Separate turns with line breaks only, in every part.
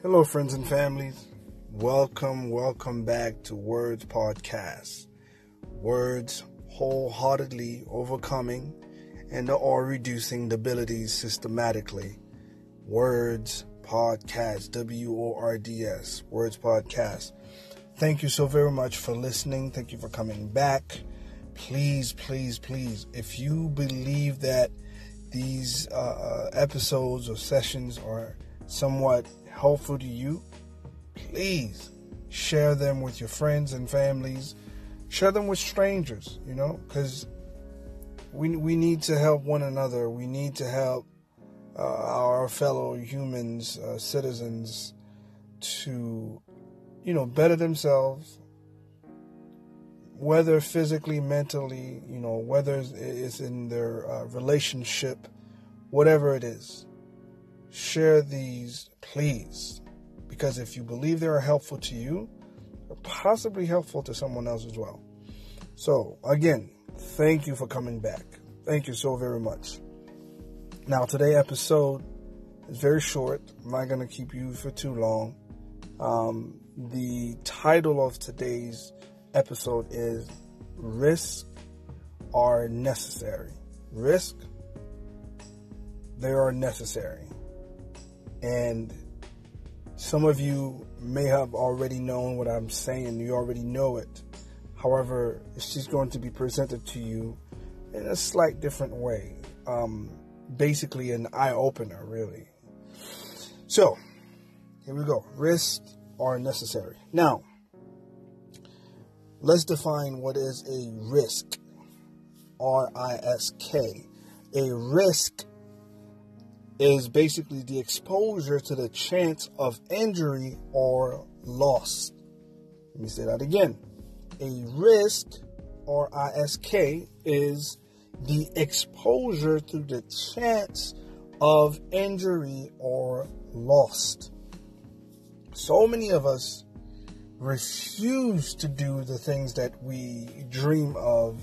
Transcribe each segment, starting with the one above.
Hello, friends and families. Welcome, welcome back to Words Podcast. Words wholeheartedly overcoming and or reducing debilities systematically. Words Podcast, W O R D S, Words Podcast. Thank you so very much for listening. Thank you for coming back. Please, please, please, if you believe that these uh, uh episodes or sessions are somewhat helpful to you, please share them with your friends and families. Share them with strangers, you know, because we, we need to help one another. We need to help uh, our fellow humans, uh, citizens, to, you know, better themselves, whether physically, mentally, you know, whether it's in their uh, relationship, whatever it is. Share these, please, because if you believe they are helpful to you, they're possibly helpful to someone else as well. So, again, thank you for coming back. Thank you so very much. Now, today episode is very short. I'm not going to keep you for too long. Um, the title of today's episode is Risk Are Necessary. Risk, they are necessary. And some of you may have already known what I'm saying, you already know it. However, it's just going to be presented to you in a slight different way. Um, basically, an eye opener, really. So, here we go. Risks are necessary. Now, let's define what is a risk. R I S K. A risk is basically the exposure to the chance of injury or loss. Let me say that again. A risk, or ISK, is the exposure to the chance of injury or loss. So many of us refuse to do the things that we dream of.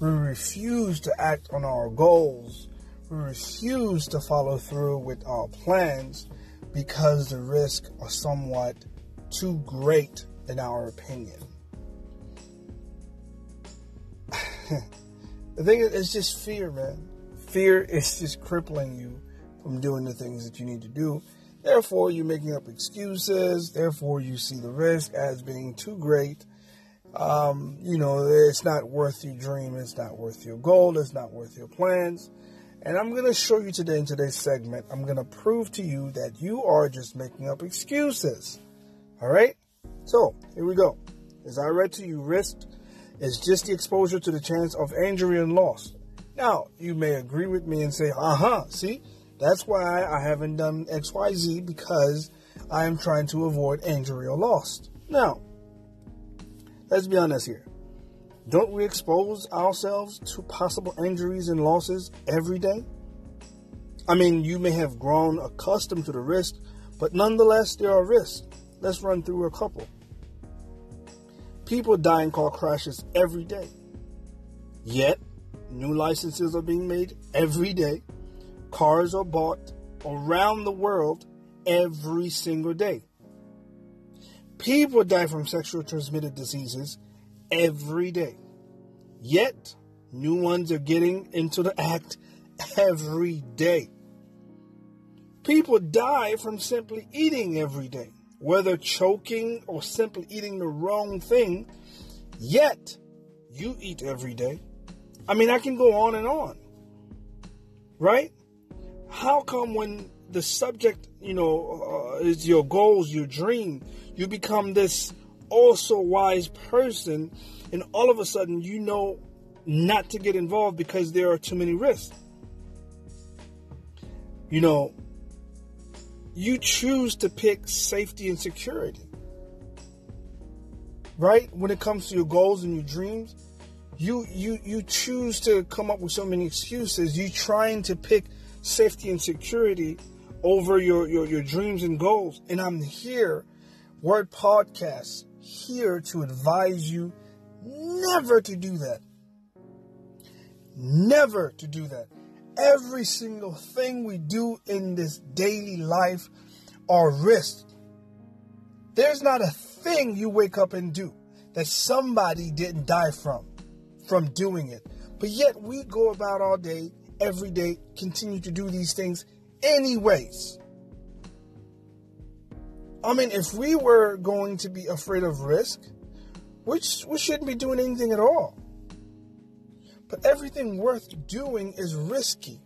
We refuse to act on our goals. We refuse to follow through with our plans because the risks are somewhat too great in our opinion. the thing is, it's just fear, man. Fear is just crippling you from doing the things that you need to do. Therefore, you're making up excuses. Therefore, you see the risk as being too great. Um, you know, it's not worth your dream. It's not worth your goal. It's not worth your plans. And I'm going to show you today in today's segment, I'm going to prove to you that you are just making up excuses. All right? So, here we go. As I read to you, risk is just the exposure to the chance of injury and loss. Now, you may agree with me and say, uh huh, see, that's why I haven't done XYZ because I am trying to avoid injury or loss. Now, let's be honest here. Don't we expose ourselves to possible injuries and losses every day? I mean, you may have grown accustomed to the risk, but nonetheless, there are risks. Let's run through a couple. People die in car crashes every day. Yet, new licenses are being made every day. Cars are bought around the world every single day. People die from sexually transmitted diseases every day. Yet, new ones are getting into the act every day. People die from simply eating every day, whether choking or simply eating the wrong thing. Yet, you eat every day. I mean, I can go on and on. Right? How come when the subject, you know, uh, is your goals, your dream, you become this also wise person, and all of a sudden you know not to get involved because there are too many risks. You know, you choose to pick safety and security. Right? When it comes to your goals and your dreams, you you you choose to come up with so many excuses. You trying to pick safety and security over your, your, your dreams and goals. And I'm here, Word Podcast, here to advise you never to do that. Never to do that. Every single thing we do in this daily life are risks. There's not a thing you wake up and do that somebody didn't die from, from doing it. But yet we go about all day, every day, continue to do these things anyways. I mean, if we were going to be afraid of risk, which we shouldn't be doing anything at all. But everything worth doing is risky.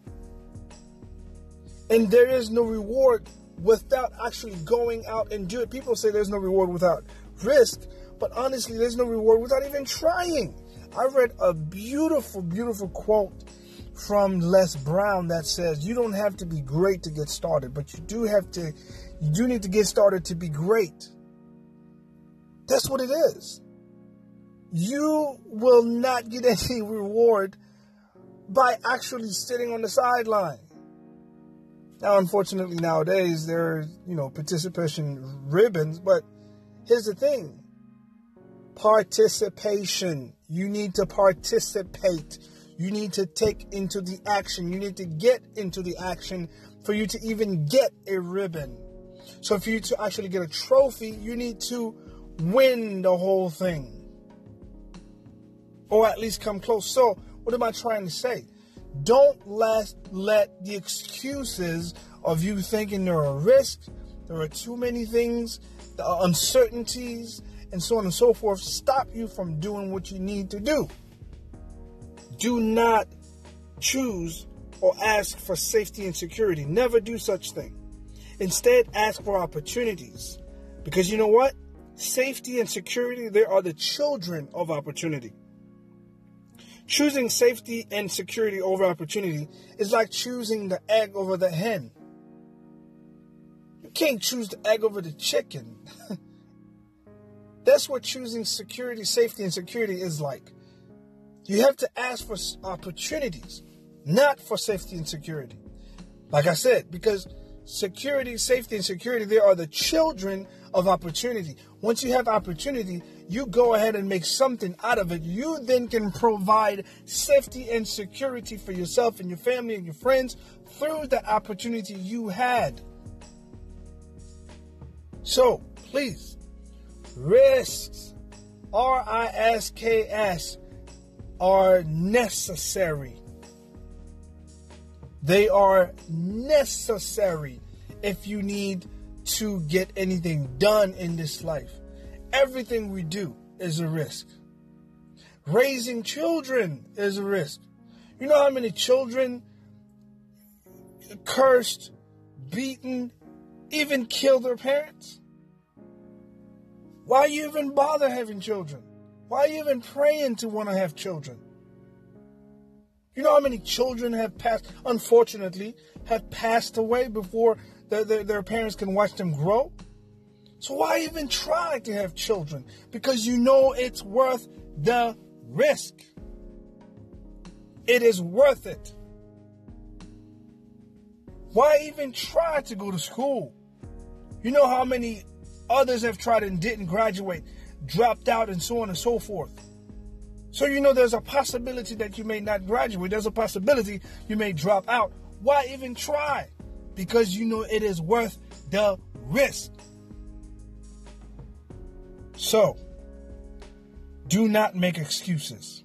And there is no reward without actually going out and do it. People say there's no reward without risk, but honestly, there's no reward without even trying. I read a beautiful, beautiful quote from Les Brown that says, You don't have to be great to get started, but you do have to, you do need to get started to be great. That's what it is. You will not get any reward by actually sitting on the sideline. Now, unfortunately, nowadays there are, you know, participation ribbons, but here's the thing participation. You need to participate. You need to take into the action. You need to get into the action for you to even get a ribbon. So, for you to actually get a trophy, you need to win the whole thing. Or at least come close. So, what am I trying to say? Don't let, let the excuses of you thinking there are risks, there are too many things, the uncertainties, and so on and so forth stop you from doing what you need to do. Do not choose or ask for safety and security. Never do such thing. Instead, ask for opportunities. Because you know what? Safety and security, they are the children of opportunity. Choosing safety and security over opportunity is like choosing the egg over the hen. You can't choose the egg over the chicken. That's what choosing security, safety, and security is like. You have to ask for opportunities, not for safety and security. Like I said, because security, safety, and security, they are the children of opportunity. Once you have opportunity, you go ahead and make something out of it. You then can provide safety and security for yourself and your family and your friends through the opportunity you had. So, please, risks, R I S K S, are necessary. They are necessary if you need to get anything done in this life. Everything we do is a risk. Raising children is a risk. You know how many children cursed, beaten, even killed their parents? Why you even bother having children? Why you even praying to want to have children? You know how many children have passed, unfortunately, have passed away before their, their, their parents can watch them grow? So why even try to have children? Because you know it's worth the risk. It is worth it. Why even try to go to school? You know how many others have tried and didn't graduate, dropped out, and so on and so forth. So you know there's a possibility that you may not graduate. There's a possibility you may drop out. Why even try? Because you know it is worth the risk. So, do not make excuses.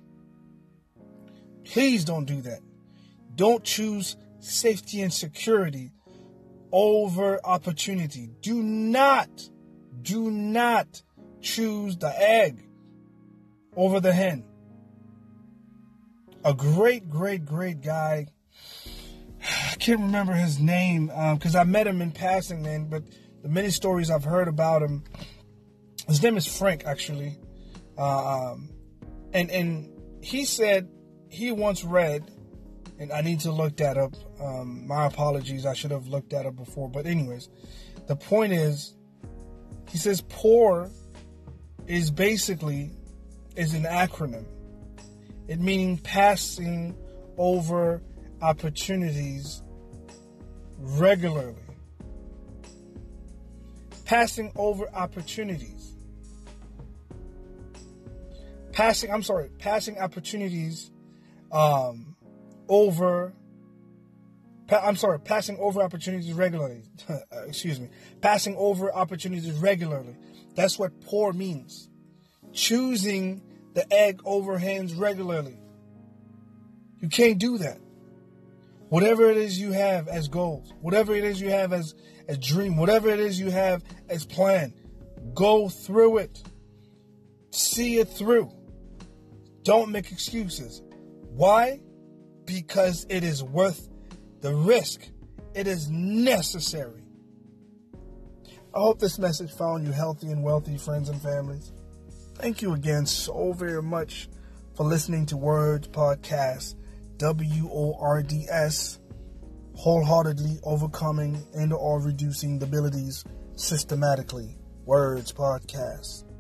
Please don't do that. Don't choose safety and security over opportunity. Do not, do not choose the egg over the hen. A great, great, great guy. I can't remember his name because um, I met him in passing, man. But the many stories I've heard about him, his name is Frank, actually, uh, um, and and he said he once read, and I need to look that up. Um, my apologies, I should have looked that up before. But anyways, the point is, he says poor is basically is an acronym. It meaning passing over opportunities regularly. Passing over opportunities passing i'm sorry passing opportunities um, over I'm sorry, passing over opportunities regularly. Excuse me. Passing over opportunities regularly. That's what poor means. Choosing the egg over hens regularly. You can't do that. Whatever it is you have as goals, whatever it is you have as a dream, whatever it is you have as plan, go through it. See it through. Don't make excuses. Why? Because it is worth the risk. It is necessary. I hope this message found you healthy and wealthy, friends and families. Thank you again so very much for listening to Words Podcast, W O R D S, wholeheartedly overcoming and or reducing debilities systematically. Words Podcast.